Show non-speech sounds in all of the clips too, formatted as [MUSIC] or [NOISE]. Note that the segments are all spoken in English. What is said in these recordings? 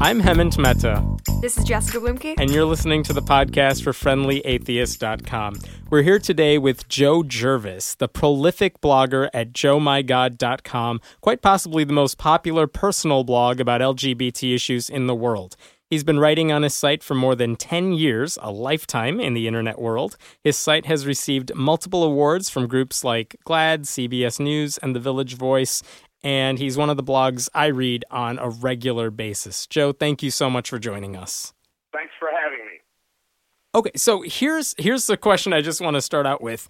I'm Hemant Mehta. This is Jessica Bluemke. And you're listening to the podcast for friendlyatheist.com. We're here today with Joe Jervis, the prolific blogger at joemygod.com, quite possibly the most popular personal blog about LGBT issues in the world. He's been writing on his site for more than 10 years, a lifetime in the internet world. His site has received multiple awards from groups like GLAAD, CBS News, and The Village Voice, and he's one of the blogs I read on a regular basis. Joe, thank you so much for joining us. Thanks for having me. Okay, so here's here's the question I just want to start out with.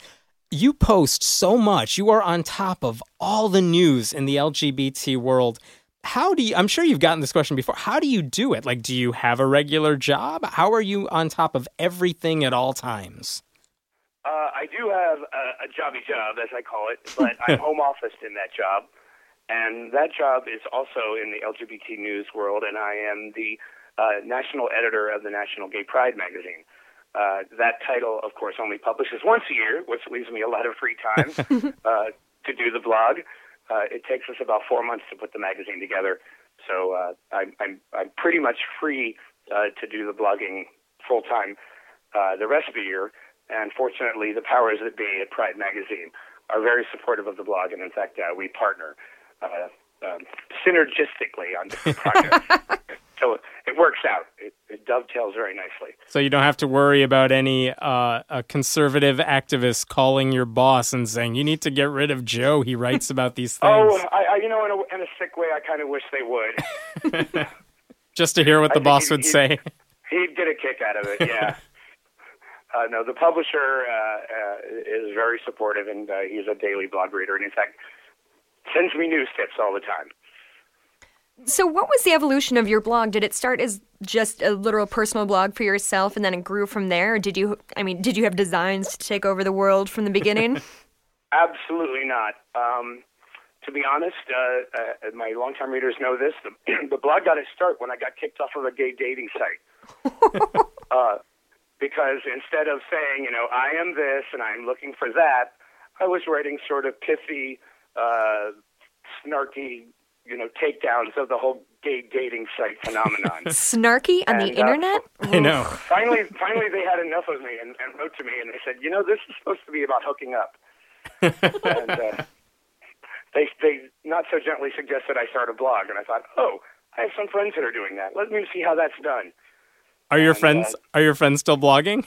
You post so much. You are on top of all the news in the LGBT world. How do you I'm sure you've gotten this question before. How do you do it? Like do you have a regular job? How are you on top of everything at all times? Uh, I do have a, a jobby job, as I call it, but [LAUGHS] I'm home office in that job. And that job is also in the LGBT news world, and I am the uh, national editor of the National Gay Pride magazine. Uh, that title, of course, only publishes once a year, which leaves me a lot of free time [LAUGHS] uh, to do the blog. Uh, it takes us about four months to put the magazine together, so uh, I'm, I'm, I'm pretty much free uh, to do the blogging full time uh, the rest of the year. And fortunately, the powers that be at Pride Magazine are very supportive of the blog, and in fact, uh, we partner uh, um, synergistically on different projects. [LAUGHS] so it works out. It, it, dovetails very nicely. So you don't have to worry about any uh, a conservative activist calling your boss and saying you need to get rid of Joe. He writes about these [LAUGHS] oh, things. oh, I, I, you know, in a, in a sick way, I kind of wish they would. [LAUGHS] Just to hear what the boss would he'd, say. He'd get a kick out of it. Yeah. Uh, no, the publisher uh, uh, is very supportive, and uh, he's a daily blog reader. And in fact, sends me news tips all the time. So, what was the evolution of your blog? Did it start as just a literal personal blog for yourself, and then it grew from there? Or did you, I mean, did you have designs to take over the world from the beginning? [LAUGHS] [LAUGHS] Absolutely not. Um, to be honest, uh, uh, my longtime readers know this. The, [CLEARS THROAT] the, blog got its start when I got kicked off of a gay dating site. [LAUGHS] uh, because instead of saying, you know, I am this and I'm looking for that, I was writing sort of pithy uh, snarky, you know, takedowns of the whole gay dating site phenomenon. [LAUGHS] snarky on and, the uh, internet? [LAUGHS] I know. finally, finally, they had enough of me and, and, wrote to me, and they said, you know, this is supposed to be about hooking up. [LAUGHS] and uh, they they not so gently suggested I start a blog, and I thought, oh, I have some friends that are doing that. Let me see how that's done. Are your and, friends uh, Are your friends still blogging?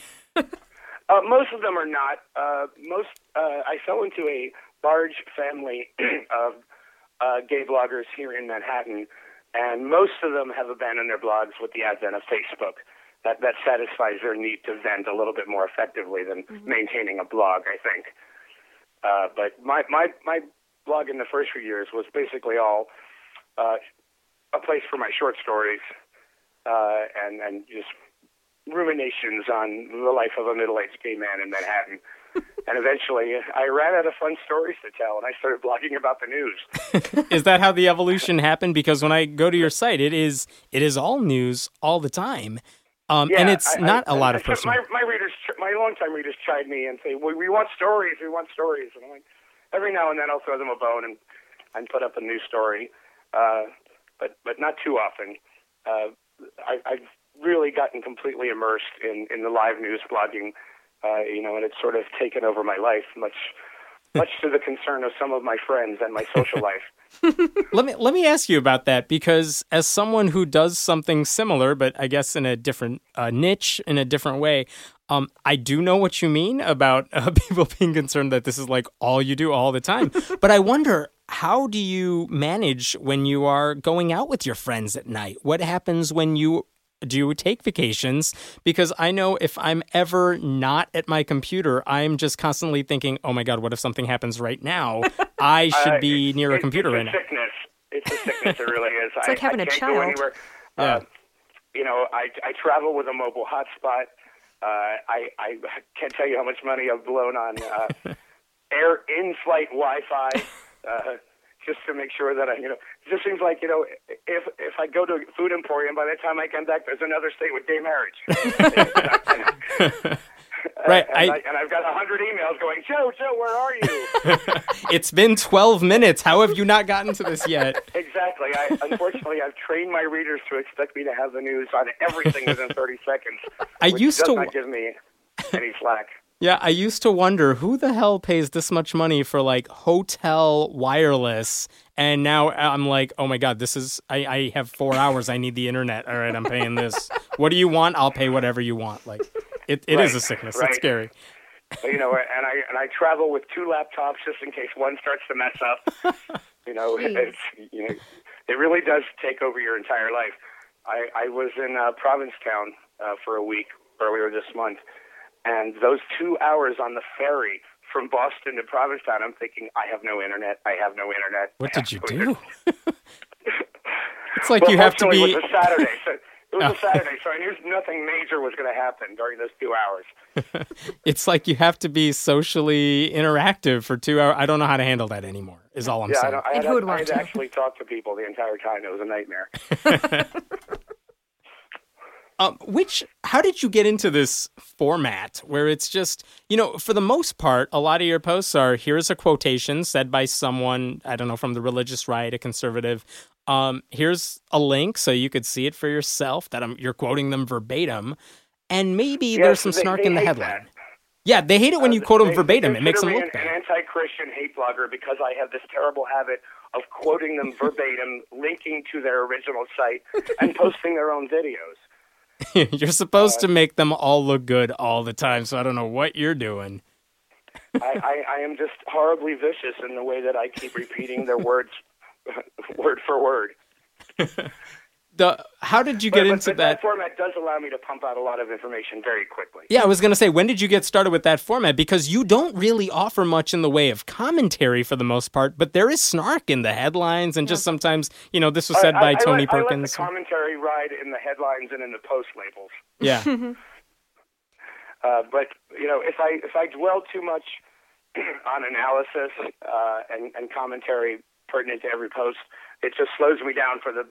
Uh, most of them are not. Uh, most uh, I fell into a large family [CLEARS THROAT] of uh, gay bloggers here in Manhattan, and most of them have abandoned their blogs with the advent of Facebook. That that satisfies their need to vent a little bit more effectively than mm-hmm. maintaining a blog, I think. Uh, but my my my blog in the first few years was basically all uh, a place for my short stories uh, and and just ruminations on the life of a middle-aged gay man in Manhattan [LAUGHS] and eventually I ran out of fun stories to tell and I started blogging about the news. [LAUGHS] is that how the evolution happened? Because when I go to your site, it is it is all news all the time. Um, yeah, and it's I, not I, a lot I, of personal. My, my readers, my longtime readers, chide me and say, well, "We want stories. We want stories." And I'm like, every now and then I'll throw them a bone and and put up a new story, uh, but but not too often. Uh, I, I've really gotten completely immersed in in the live news blogging uh, you know, and it's sort of taken over my life, much [LAUGHS] much to the concern of some of my friends and my social [LAUGHS] life. let me let me ask you about that because as someone who does something similar, but I guess in a different uh, niche, in a different way, um, I do know what you mean about uh, [LAUGHS] people being concerned that this is like all you do all the time. but I wonder how do you manage when you are going out with your friends at night? What happens when you do you take vacations because I know if I'm ever not at my computer, I'm just constantly thinking, "Oh my god, what if something happens right now? [LAUGHS] I should be uh, near it, a computer it's right a sickness. It's a sickness. it really is. [LAUGHS] It's I, like having I a child. Yeah. Uh, you know, I I travel with a mobile hotspot. Uh, I I can't tell you how much money I've blown on uh, [LAUGHS] air in-flight Wi-Fi. Uh, just to make sure that I, you know, it just seems like, you know, if if I go to a food emporium, by the time I come back, there's another state with gay marriage. [LAUGHS] [LAUGHS] Right, And, I- I, and I've got a hundred emails going, Joe, Joe, where are you? [LAUGHS] It's been 12 minutes. How have you not gotten to this yet? exactly. I unfortunately I've trained my readers to expect me to have the news on everything within 30 seconds. I which used does to- not give me any slack. Yeah, I used to wonder who the hell pays this much money for like hotel wireless. And now I'm like, oh my God, this is, I, I have four hours. I need the internet. All right, I'm paying this. What do you want? I'll pay whatever you want. Like, it, it is Right, a sickness. right. It's scary. you know, and I and I travel with two laptops just in case one starts to mess up. [LAUGHS] You know, it's you know, it really does take over your entire life. I I was in uh, Provincetown uh, for a week earlier this month, and those two hours on the ferry from Boston to Provincetown, I'm thinking, I have no internet. I have no internet. What did you do? [LAUGHS] it's like well, you have to fortunately, be. It was a Saturday, so it was [LAUGHS] Oh. a Saturday, so I knew nothing major was going to happen during those two hours. [LAUGHS] It's like you have to be socially interactive for two hours. I don't know how to handle that anymore. Is all I'm Yeah, saying. don't, I, And had, who would I want had to? to actually talk to people the entire time. It was a nightmare. Um, which, how did you get into this format where it's just, you know, for the most part, a lot of your posts are here's a quotation said by someone, I don't know, from the religious right, a conservative. Um, here's a link so you could see it for yourself that I'm, you're quoting them verbatim. And maybe Yes, there's some they- snark they in the headline. that. Yeah, they hate it when you Uh, quote them verbatim. It makes them look an, bad. an anti-Christian hate blogger because I have this terrible habit of quoting them [LAUGHS] verbatim, linking to their original site, and posting their own videos. [LAUGHS] you're supposed uh, to make them all look good all the time, so I don't know what you're doing. I, I, I am just horribly vicious in the way that I keep repeating their words [LAUGHS] word for word. [LAUGHS] The how did you get but- into but that? format does allow me to pump out a lot of information very quickly. Yeah, I was going to say, when did you get started with that format? Because you don't really offer much in the way of commentary for the most part, but there is snark in the headlines, and just sometimes, you know, this was said I- by I- I Tony let, I let Perkins. the commentary ride in the headlines and in the post labels. yeah, [LAUGHS] Uh, but you know, if I if I dwell too much [CLEARS THROAT] on analysis uh, and, and commentary pertinent to every post, it just slows me down for the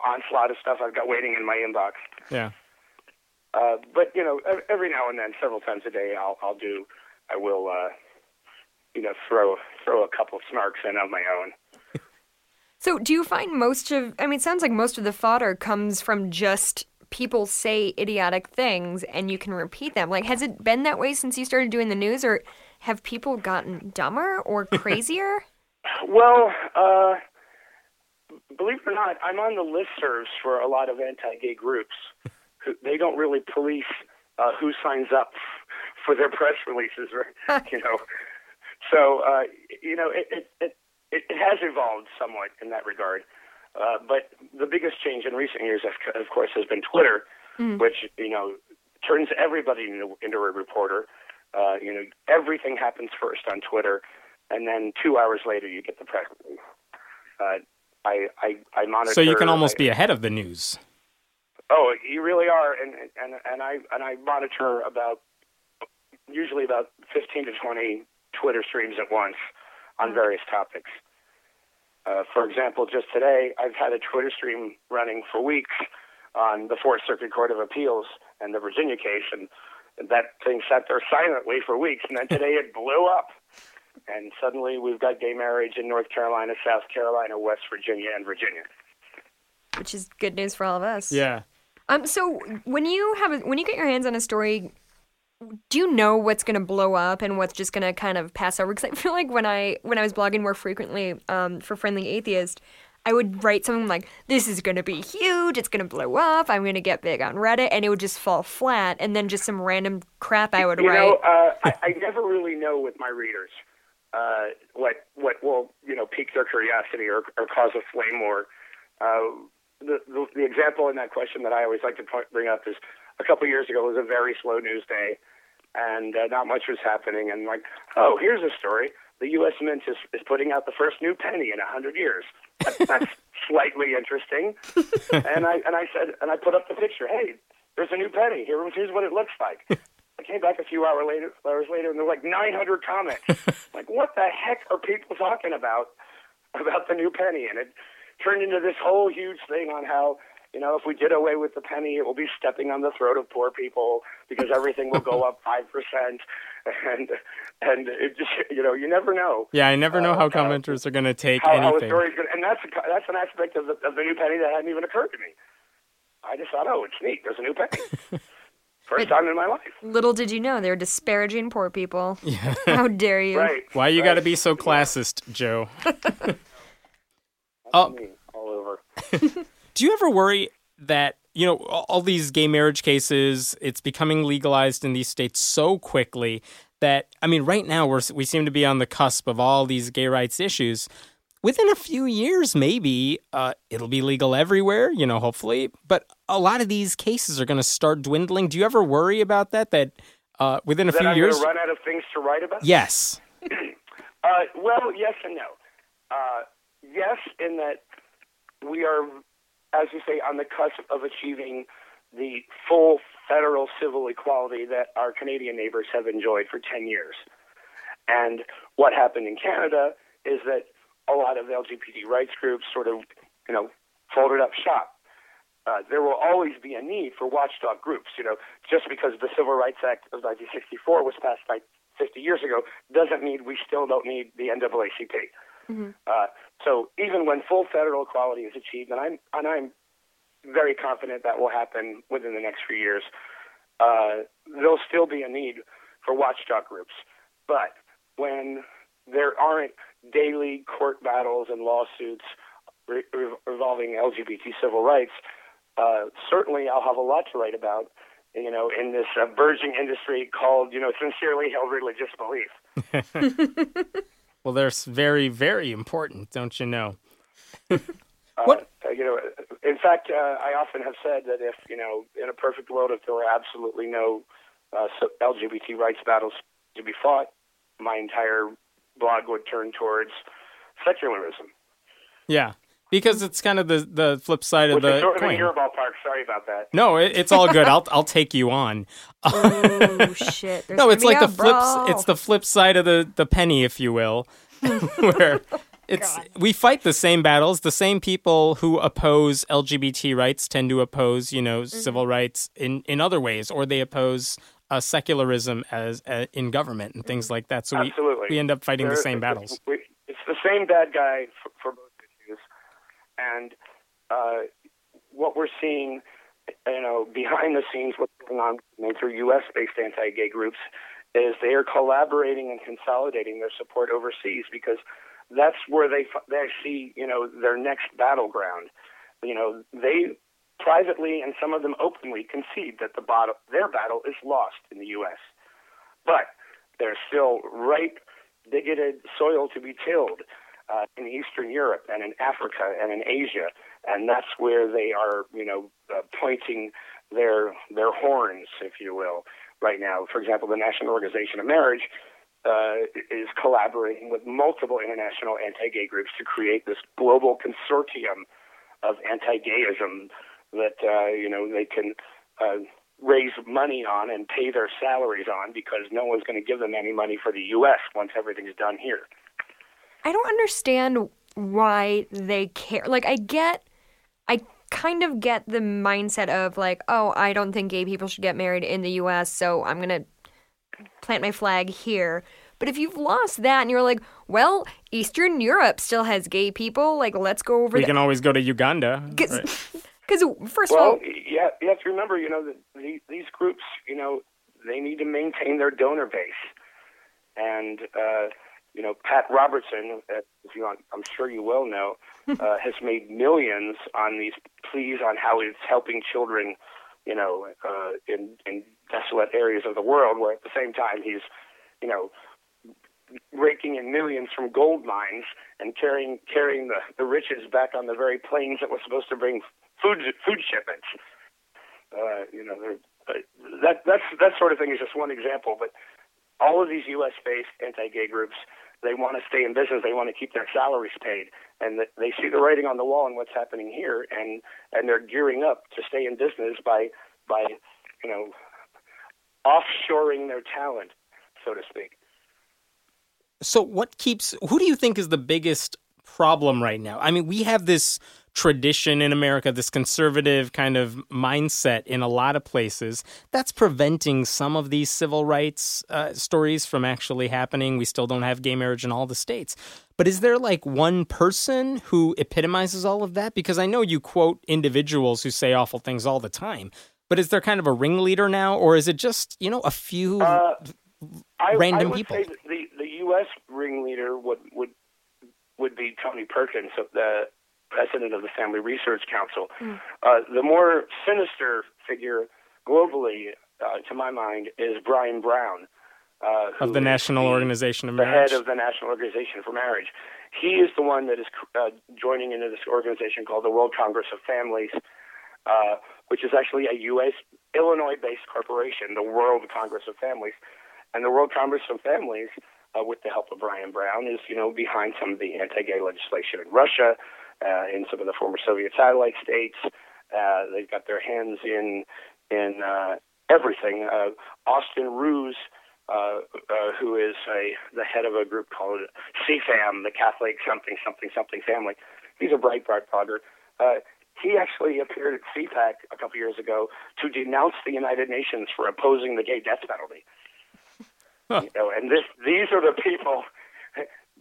onslaught of stuff I've got waiting in my inbox. yeah. Uh, but you know, every now and then, several times a day, I'll I'll do, I will, uh, you know, throw throw a couple of snarks in of my own. [LAUGHS] So, do you find most of, I mean, it sounds like most of the fodder comes from just people say idiotic things and you can repeat them. Like, has it been that way since you started doing the news, or have people gotten dumber or [LAUGHS] crazier? Well, uh, believe it or not, I'm on the listservs for a lot of anti-gay groups. Who, they don't really police uh, who signs up for their press releases, or [LAUGHS] you know. So uh, you know, it, it it it has evolved somewhat in that regard. Uh, but the biggest change in recent years, of, of course, has been Twitter, which you know turns everybody into, into a reporter. Uh, you know, everything happens first on Twitter, and then two hours later you get the press release. Uh, I, I I monitor. So you can almost I- be ahead of the news. Oh, you really are, and and and I and I monitor about usually about fifteen to twenty Twitter streams at once on various topics. Uh, for example, just today I've had a Twitter stream running for weeks on the Fourth Circuit Court of Appeals and the Virginia case, and that thing sat there silently for weeks, and then today it blew up. And suddenly we've got gay marriage in North Carolina, South Carolina, West Virginia, and Virginia. Which is good news for all of us. Yeah. Um. So when you have a, when you get your hands on a story, do you know what's going to blow up and what's just going to kind of pass over? Because I feel like when I when I was blogging more frequently um, for Friendly Atheist, I would write something like, "This is going to be huge. It's going to blow up. I'm going to get big on Reddit," and it would just fall flat. And then just some random crap I would you write. know, uh, I, I never really know with my readers uh, what what will you know pique their curiosity or, or cause a flame war. Uh, the, the the example in that question that I always like to point, bring up is a couple years ago was a very slow news day, and uh, not much was happening. And like, oh, here's a story: the U.S. Mint is, is putting out the first new penny in a hundred years. That, that's [LAUGHS] slightly interesting. and I and I said, and I put up the picture. Hey, there's a new penny. Here, here's what it looks like. I came back a few hour later, hours later, and there were like 900 comments. [LAUGHS] like, what the heck are people talking about about the new penny? And it turned into this whole huge thing on how You know, if we did away with the penny, it will be stepping on the throat of poor people because everything will go up five percent, and and it just you know you never know. Yeah, I never know Uh, how commenters are going to take How, how anything. story's going, and that's a, that's an aspect of the, of the new penny that hadn't even occurred to me. I just thought, oh, it's neat. There's a new penny. [LAUGHS] First time in my life. Little did you know they're disparaging poor people. [LAUGHS] How dare you? Right. Why you right. got to be so classist, Joe? [LAUGHS] [LAUGHS] oh, Me, all over. do you ever worry that you know all all these gay marriage cases it's becoming legalized in these states so quickly that i mean right now we're we seem to be on the cusp of all these gay rights issues within a few years maybe uh, it'll be legal everywhere you know hopefully but a lot of these cases are going to start dwindling do you ever worry about that that uh, within a That few I'm years going to run out of things to write about. yes [CLEARS THROAT] Uh, well, yes and no. Uh, yes, in that we are, as you say, on the cusp of achieving the full federal civil equality that our Canadian neighbors have enjoyed for 10 years. And what happened in Canada is that a lot of LGBT rights groups sort of, you know, folded up shop. Uh, there will always be a need for watchdog groups. You know, just because the Civil Rights Act of 1964 was passed by 50 years ago doesn't mean we still don't need the NAACP. Uh, so even when full federal equality is achieved, and I'm and I'm very confident that will happen within the next few years, uh, there'll still be a need for watchdog groups. But when there aren't daily court battles and lawsuits re- re- revolving LGBT civil rights, uh, certainly I'll have a lot to write about. You know, in this uh, burgeoning industry called, you know, sincerely held religious belief. [LAUGHS] [LAUGHS] well they're very very important don't you know Uh, [LAUGHS] What- uh, you know, in fact, uh, I often have said that if you know, in a perfect world, if there were absolutely no uh, LGBT rights battles to be fought, my entire blog would turn towards secularism, yeah because it's kind of the the flip side of which is the sort of in coin. your ballpark. Sorry about that. No, it, it's all good. I'll [LAUGHS] I'll take you on. Oh shit! There's [LAUGHS] No, it's like the flip. It's the flip side of the the penny, if you will, [LAUGHS] where it's we fight the same battles. The same people who oppose LGBT rights tend to oppose, you know, Mm-hmm. civil rights in in other ways, or they oppose uh, secularism as uh, in government and things like that. So we Absolutely. we end up fighting the same battles. we- It's the same bad guy for, for both issues, and uh, what we're seeing, you know, behind the scenes, what's going on with major U.S.-based anti-gay groups is they are collaborating and consolidating their support overseas because that's where they f- they see, you know, their next battleground. You know, they privately and some of them openly concede that the their battle is lost in the U.S. But there's still ripe, bigoted soil to be tilled uh, in Eastern Europe and in Africa and in Asia, and that's where they are, you know, uh, pointing their their horns, if you will, right now. For example, the National Organization of Marriage uh, is collaborating with multiple international anti-gay groups to create this global consortium of anti-gayism that uh, you know they can uh, raise money on and pay their salaries on because no one's going to give them any money for the U.S. once everything's done here. I don't understand why they care. Like, I get, I kind of get the mindset of like, oh, I don't think gay people should get married in the U.S., so I'm gonna plant my flag here. But if you've lost that and you're like, well, Eastern Europe still has gay people, like, let's go over We there. can always go to Uganda. [LAUGHS] Because, first of all, yeah, you have to remember, you know, the, these groups, you know, they need to maintain their donor base, and uh, you know, Pat Robertson, uh, if you want, I'm sure you will know, [LAUGHS] uh, has made millions on these pleas on how it's helping children, you know, uh, in in desolate areas of the world, where at the same time he's, you know, raking in millions from gold mines and carrying carrying the, the riches back on the very planes that were supposed to bring food food shipments. Uh, you know, that that's that sort of thing is just one example, but all of these U.S. based anti-gay groups, they want to stay in business. They want to keep their salaries paid, and th- they see the writing on the wall and what's happening here, and and they're gearing up to stay in business by by you know offshoring their talent, so to speak. So what keeps who do you think is the biggest problem right now? I mean, we have this tradition in America, this conservative kind of mindset in a lot of places. That's preventing some of these civil rights uh, stories from actually happening. We still don't have gay marriage in all the states. But is there like one person who epitomizes all of that? Because I know you quote individuals who say awful things all the time. But is there kind of a ringleader now, or is it just you know a few Uh, I, random I would people? Say the the U.S. ringleader would would would be Tony Perkins, the president of the Family Research Council. Uh, the more sinister figure globally, uh, to my mind, is Brian Brown. Uh, of the National the- Organization of the Marriage? head of the National Organization for Marriage. He is the one that is uh, joining into this organization called the World Congress of Families, uh, which is actually a U.S. Illinois-based corporation, the World Congress of Families, and the World Congress of Families, uh, with the help of Brian Brown, is you know behind some of the anti-gay legislation in Russia, uh, in some of the former Soviet satellite states. Uh, they've got their hands in in uh, everything. Uh, Austin Ruse uh, uh, who is a the head of a group called CFAM, the Catholic something something something family. He's a bright, bright blogger. Uh, he actually appeared at CPAC a couple years ago to denounce the United Nations for opposing the gay death penalty. You know, and this these are the people.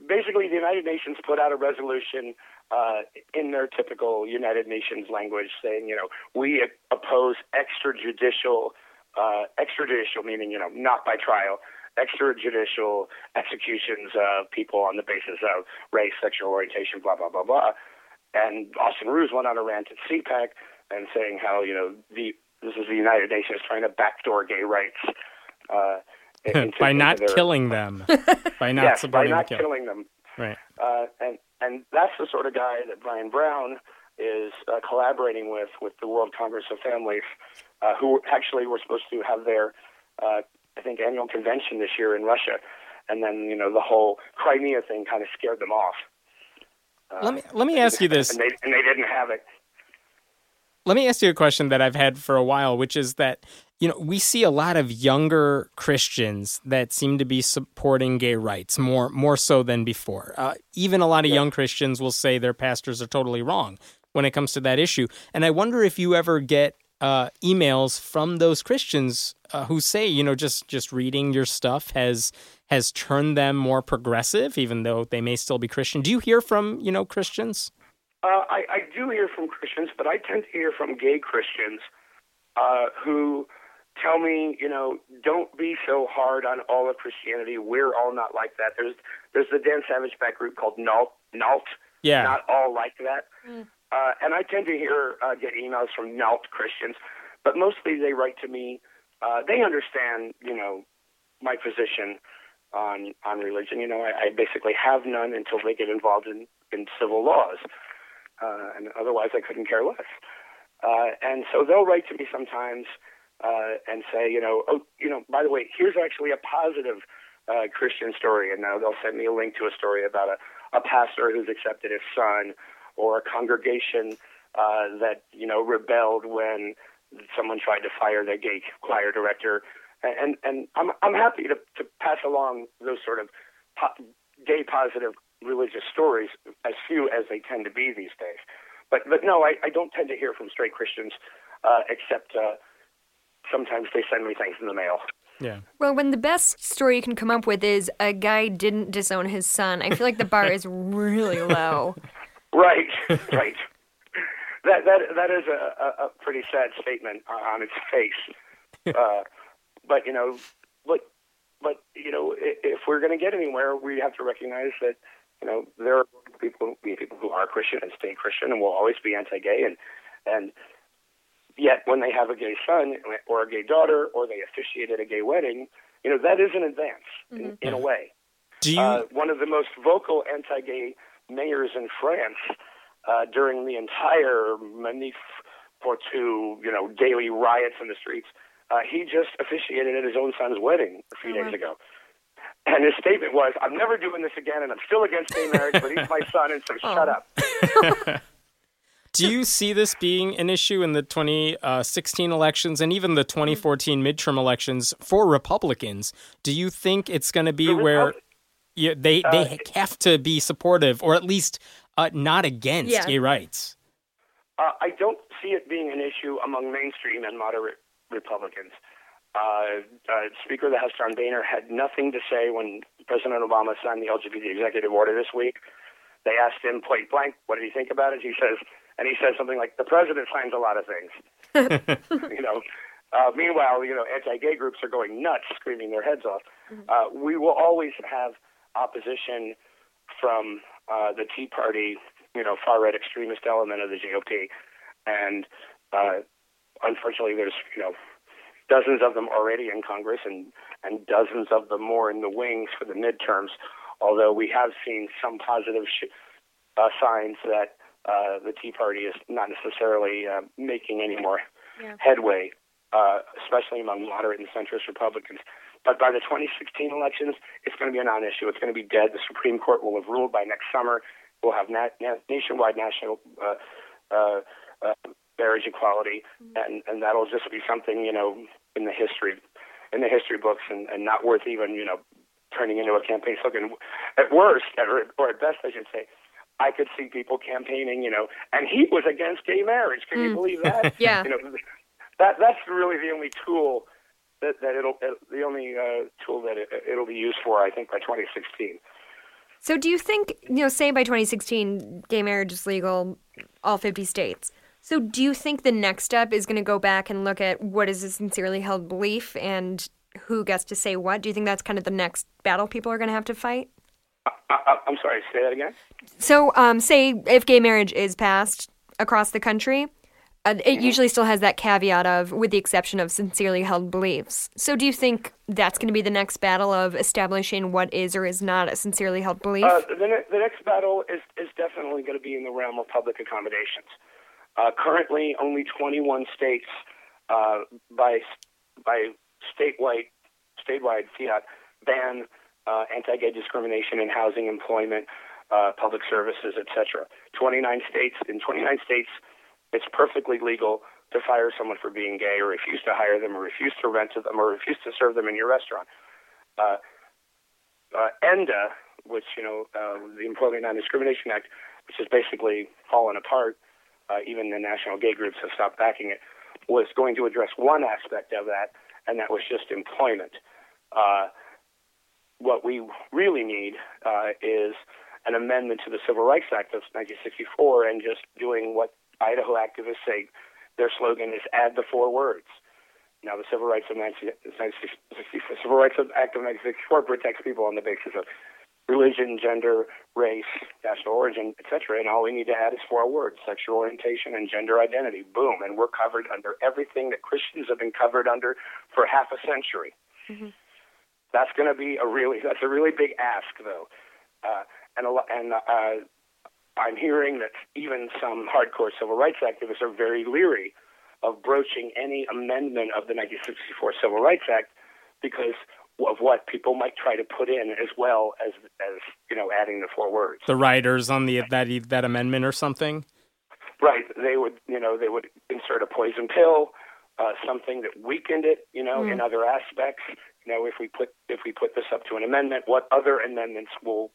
Basically, the United Nations put out a resolution uh, in their typical United Nations language, saying, you know, we oppose extrajudicial, uh, extrajudicial meaning, you know, not by trial, extrajudicial executions of people on the basis of race, sexual orientation, blah blah blah blah. And Austin Ruse went on a rant at CPAC and saying how you know the this is the United Nations trying to backdoor gay rights. Uh, [LAUGHS] by not their- killing them, [LAUGHS] by not yes, by supporting not the kill. killing them. Right. Uh, and and that's the sort of guy that Brian Brown is uh, collaborating with with the World Congress of Families, uh, who actually were supposed to have their uh, I think annual convention this year in Russia, and then you know the whole Crimea thing kind of scared them off. Uh, Let me let me ask you this. [LAUGHS] and they and they didn't have it. Let me ask you a question that I've had for a while, which is that you know we see a lot of younger Christians that seem to be supporting gay rights more more so than before. Uh, even a lot of young Christians will say their pastors are totally wrong when it comes to that issue. And I wonder if you ever get uh, emails from those Christians uh, who say, you know, just just reading your stuff has has turned them more progressive, even though they may still be Christian. Do you hear from you know Christians? Uh, I, I do hear from Christians, but I tend to hear from gay Christians uh, who tell me, you know, don't be so hard on all of Christianity. We're all not like that. There's there's the Dan Savage back group called NALT. NALT. Yeah. Not all like that. Uh, and I tend to hear uh, get emails from NALT Christians, but mostly they write to me. Uh, they understand, you know, my position on on religion. You know, I, I basically have none until they get involved in in civil laws uh, and otherwise I couldn't care less. Uh, and so they'll write to me sometimes uh, and say, you know, oh, you know, by the way, here's actually a positive uh, Christian story, and now they'll send me a link to a story about a, a pastor who's accepted his son, or a congregation uh, that you know rebelled when someone tried to fire their gay choir director, and and, I'm I'm happy to to pass along those sort of po- gay positive religious stories, as few as they tend to be these days. But but no, I, I don't tend to hear from straight Christians, uh, except uh, sometimes they send me things in the mail. Yeah. Well, when the best story you can come up with is a guy didn't disown his son, I feel like the bar is [LAUGHS] really low. Right, right. That that that is a, a, a pretty sad statement on its face. Uh, but you know, but but you know, if we're going to get anywhere, we have to recognize that you know there are people people who are Christian and stay Christian and will always be anti-gay, and and yet when they have a gay son or a gay daughter or they officiate at a gay wedding, you know that is an advance in, in a way. Do you? Uh, one of the most vocal anti-gay mayors in France uh, during the entire Manif pour tous, you know, daily riots in the streets. Uh, he just officiated at his own son's wedding a few Oh, days wow. ago. And his statement was, I'm never doing this again, and I'm still against gay marriage, but he's my son, and so [LAUGHS] shut up. [LAUGHS] Do you see this being an issue in the 2016 elections and even the 2014 midterm elections for Republicans? Do you think it's going to be The where Repub- yeah, they they have to be supportive or at least uh, not against Yeah. gay rights? Uh, I don't see it being an issue among mainstream and moderate Republicans. Uh, uh, Speaker of the House John Boehner had nothing to say when President Obama signed the LGBT executive order this week. They asked him point blank, "What did he think about it?" He says, and he says something like, "The president signs a lot of things." [LAUGHS] you know. Uh, meanwhile, you know, anti-gay groups are going nuts, screaming their heads off. Uh, we will always have opposition from uh, the Tea Party, you know, far-right extremist element of the GOP, and uh, unfortunately, there's you know dozens of them already in Congress and, and dozens of them more in the wings for the midterms, although we have seen some positive sh- uh, signs that uh, the Tea Party is not necessarily uh, making any more yeah. headway, uh, especially among moderate and centrist Republicans. But by the 2016 elections, it's going to be a non-issue. It's going to be dead. The Supreme Court will have ruled by next summer. We'll have na- na- nationwide national uh, uh, uh, marriage equality, mm-hmm. and and that'll just be something you know in the history in the history books and, and not worth even you know turning into a campaign slogan. At worst, or, or at best, I should say, I could see people campaigning, you know, and he was against gay marriage. Can mm. you believe that? [LAUGHS] yeah. You know, that that's really the only tool that that it'll the only uh, tool that it, it'll be used for. I think by 2016. So, do you think you know, say by 2016, gay marriage is legal, all 50 states? So, do you think the next step is going to go back and look at what is a sincerely held belief and who gets to say what? Do you think that's kind of the next battle people are going to have to fight? Uh, I'm sorry, say that again. So, um, say if gay marriage is passed across the country, uh, it mm-hmm. usually still has that caveat of, with the exception of sincerely held beliefs. So, do you think that's going to be the next battle of establishing what is or is not a sincerely held belief? Uh, the, ne- the next battle is, is definitely going to be in the realm of public accommodations. Uh, currently, only 21 states uh, by by statewide statewide fiat ban uh, anti-gay discrimination in housing, employment, uh, public services, etc. 29 states in 29 states, it's perfectly legal to fire someone for being gay, or refuse to hire them, or refuse to rent to them, or refuse to serve them in your restaurant. Uh, uh, ENDA, which you know, the Employment Non-Discrimination Act, which has basically fallen apart uh, even the national gay groups have stopped backing it, was going to address one aspect of that, and that was just employment. Uh, what we really need uh, is an amendment to the Civil Rights Act of 1964 and just doing what Idaho activists say their slogan is add the four words. Now, the Civil Rights, of 1964, Civil Rights Act of 1964 protects people on the basis of religion, gender, race, national origin, etc. And all we need to add is four words: sexual orientation and gender identity. Boom, and we're covered under everything that Christians have been covered under for half a century. Mm-hmm. That's going to be a really that's a really big ask, though. Uh, and a, and uh, I'm hearing that even some hardcore civil rights activists are very leery of broaching any amendment of the 1964 Civil Rights Act because of what people might try to put in as well as as you know adding the four words. The writers on the that that amendment or something. Right. They would you know they would insert a poison pill, uh, something that weakened it. You know mm. in other aspects. You know if we put if we put this up to an amendment, what other amendments will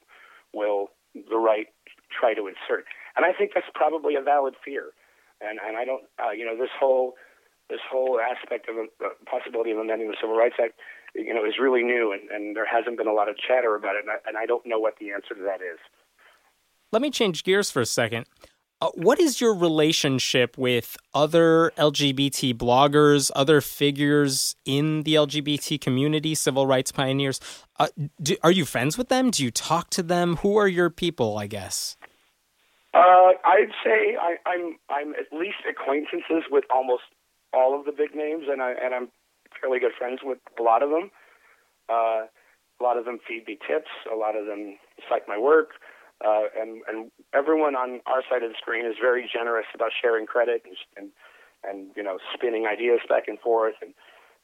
will the right try to insert? And I think that's probably a valid fear. And and I don't uh, you know this whole this whole aspect of the possibility of amending the Civil Rights Act you know, is really new, and, and there hasn't been a lot of chatter about it, and I, and I don't know what the answer to that is. Let me change gears for a second. Uh, what is your relationship with other LGBT bloggers, other figures in the LGBT community, civil rights pioneers? Uh, do, are you friends with them? Do you talk to them? Who are your people? I guess. Uh, I'd say I, I'm I'm at least acquaintances with almost all of the big names, and I and I'm fairly good friends with a lot of them. Uh, a lot of them feed me tips. A lot of them cite my work. Uh, and, and everyone on our side of the screen is very generous about sharing credit and, and, and you know, spinning ideas back and forth and,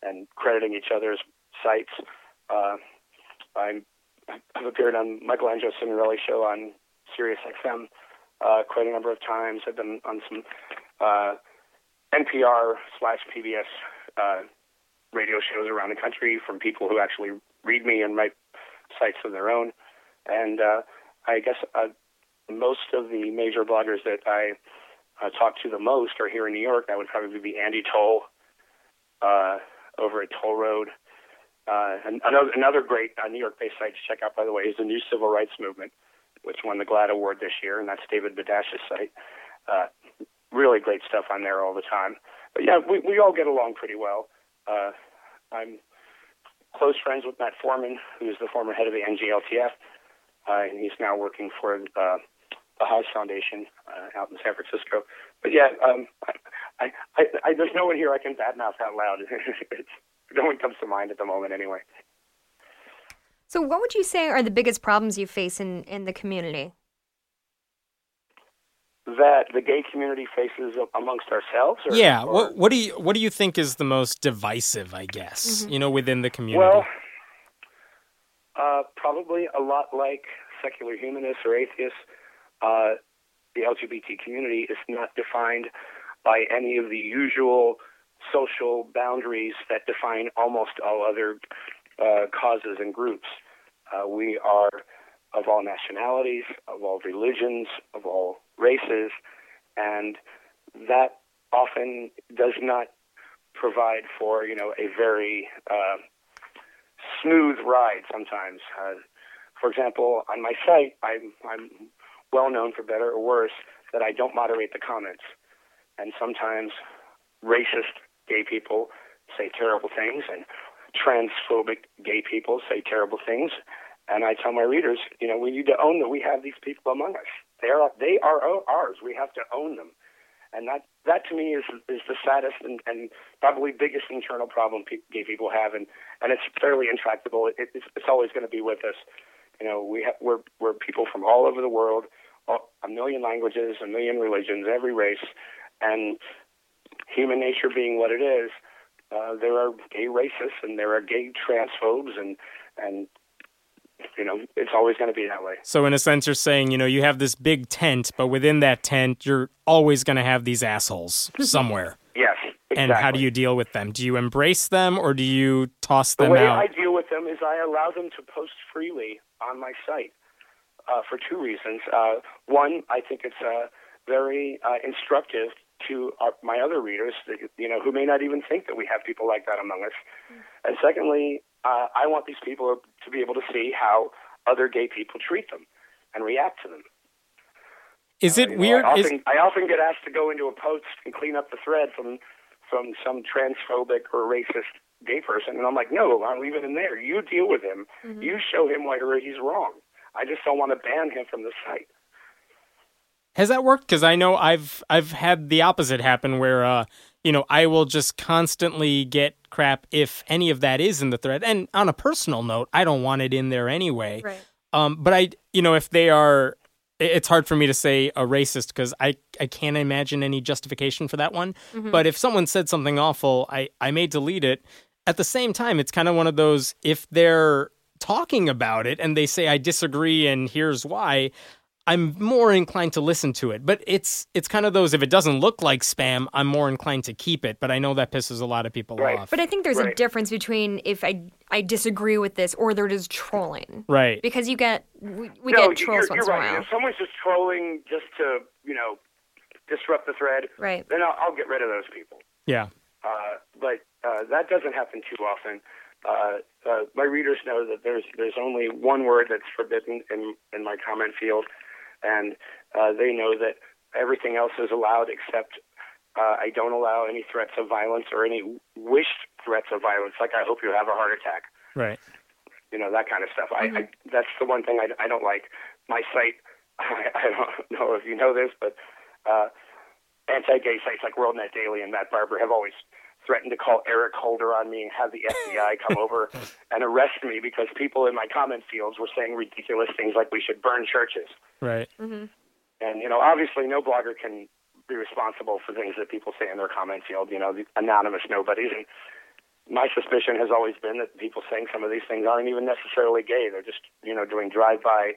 and crediting each other's sites. Uh, I'm, I've appeared on Michelangelo Signorile show on Sirius XM uh, quite a number of times. I've been on some uh, NPR slash PBS uh, radio shows around the country from people who actually read me and write sites of their own. And uh, I guess uh, most of the major bloggers that I uh, talk to the most are here in New York. That would probably be Andy Towle uh, over at Towleroad. Uh, and another, another great uh, New York-based site to check out, by the way, is the New Civil Rights Movement, which won the GLAAD Award this year, and that's David Badash's site. Uh, really great stuff on there all the time. But yeah, we, we all get along pretty well. Uh, I'm close friends with Matt Foreman, who's the former head of the NGLTF, uh, and he's now working for uh, the Haas Foundation uh, out in San Francisco. But yeah, um, I, I, I, there's no one here I can badmouth out loud. [LAUGHS] no one comes to mind at the moment, anyway. So, what would you say are the biggest problems you face in, in the community? That the gay community faces amongst ourselves. Or, yeah. Or? What, what do you What do you think is the most divisive? I guess mm-hmm. you know within the community. Well, uh, probably a lot like secular humanists or atheists. Uh, the LGBT community is not defined by any of the usual social boundaries that define almost all other uh, causes and groups. Uh, we are of all nationalities, of all religions, of all races, and that often does not provide for you know a very uh, smooth ride sometimes. Uh, for example, on my site, I'm, I'm well known for better or worse that I don't moderate the comments, and sometimes racist gay people say terrible things and transphobic gay people say terrible things. And I tell my readers, you know, we need to own that we have these people among us. They are they are ours. We have to own them, and that that to me is is the saddest and, and probably biggest internal problem pe- gay people have, and and it's fairly intractable. It, it's it's always going to be with us. You know, we have we're we're people from all over the world, a million languages, a million religions, every race, and human nature being what it is, uh, there are gay racists and there are gay transphobes and and you know it's always going to be that way. So in a sense, you're saying you know you have this big tent, but within that tent, you're always going to have these assholes [LAUGHS] somewhere. yes. Exactly. And how do you deal with them? Do you embrace them or do you toss them out? The way out? I deal with them is I allow them to post freely on my site uh, for two reasons. Uh, one, I think it's uh, very uh, instructive to our, my other readers, that, you know, who may not even think that we have people like that among us. Mm. And secondly, uh, I want these people to be able to see how other gay people treat them and react to them. Is it uh, weird? Know, I, often, Is... I often get asked to go into a post and clean up the thread from from some transphobic or racist gay person, and I'm like, no, I'll leave it in there. You deal with him. Mm-hmm. You show him why he's wrong. I just don't want to ban him from the site. Has that worked? Because I know I've I've had the opposite happen where uh, you know I will just constantly get crap if any of that is in the thread. And on a personal note, I don't want it in there anyway. Right. Um, but I, you know, if they are, it's hard for me to say a racist because I I can't imagine any justification for that one. Mm-hmm. But if someone said something awful, I I may delete it. At the same time, it's kind of one of those if they're talking about it and they say I disagree and here's why. I'm more inclined to listen to it. But it's it's kind of those if it doesn't look like spam, I'm more inclined to keep it. But I know that pisses a lot of people right. off. But I think there's right. a difference between if I I disagree with this or they're just trolling. Right. Because you get we, we no, get trolls you're, once you're in right. a while. If someone's just trolling just to you know disrupt the thread, right? Then I'll, I'll get rid of those people. Yeah. Uh, but uh, that doesn't happen too often. Uh, uh, my readers know that there's there's only one word that's forbidden in in my comment field, and uh, they know that everything else is allowed except uh, I don't allow any threats of violence or any wished threats of violence, like I hope you have a heart attack. Right. You know that kind of stuff. Mm-hmm. I, I that's the one thing I, I don't like. My site, [LAUGHS] I, I don't know if you know this, but uh, anti-gay sites like WorldNet Daily and Matt Barber have always threatened to call Eric Holder on me and have the FBI come over [LAUGHS] and arrest me because people in my comment fields were saying ridiculous things like we should burn churches. Right. Mm-hmm. And you know, obviously, no blogger can be responsible for things that people say in their comment field. You know, the anonymous nobodies. And my suspicion has always been that people saying some of these things aren't even necessarily gay. They're just you know doing drive-by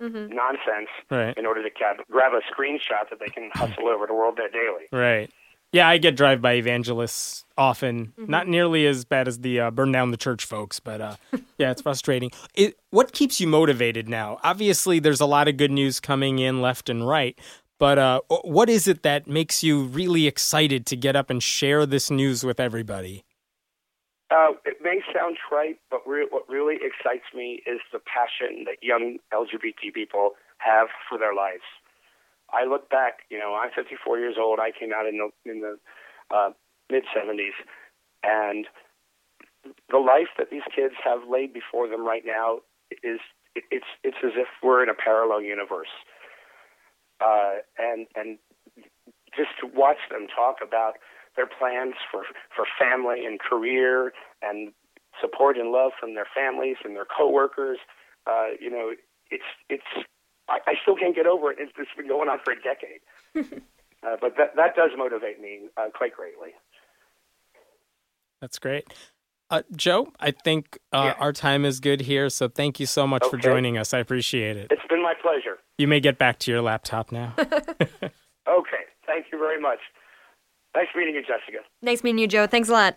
mm-hmm. nonsense right. in order to cap- grab a screenshot that they can hustle over to WorldNet Daily. Right. Yeah, I get drive-by evangelists often. Mm-hmm. Not nearly as bad as the uh, burn down the church folks, but uh, yeah, it's frustrating. [LAUGHS] It, what keeps you motivated now? Obviously, there's a lot of good news coming in left and right, But uh, what is it that makes you really excited to get up and share this news with everybody? Uh, it may sound trite, but re- what really excites me is the passion that young LGBT people have for their lives. I look back, you know, I'm 54 years old. I came out in the in the uh, mid 70s, and the life that these kids have laid before them right now is it's it's as if we're in a parallel universe. Uh, and and just to watch them talk about their plans for for family and career and support and love from their families and their coworkers, uh, you know, it's it's I, I still can't get over it. It's, it's been going on for a decade. [LAUGHS] uh, but that that does motivate me uh, quite greatly. That's great. Uh, Joe, I think uh, yeah. our time is good here, so thank you so much okay. for joining us. I appreciate it. It's been my pleasure. You may get back to your laptop now. [LAUGHS] okay, thank you very much. Nice meeting you, Jessica. Nice meeting you, Joe. Thanks a lot.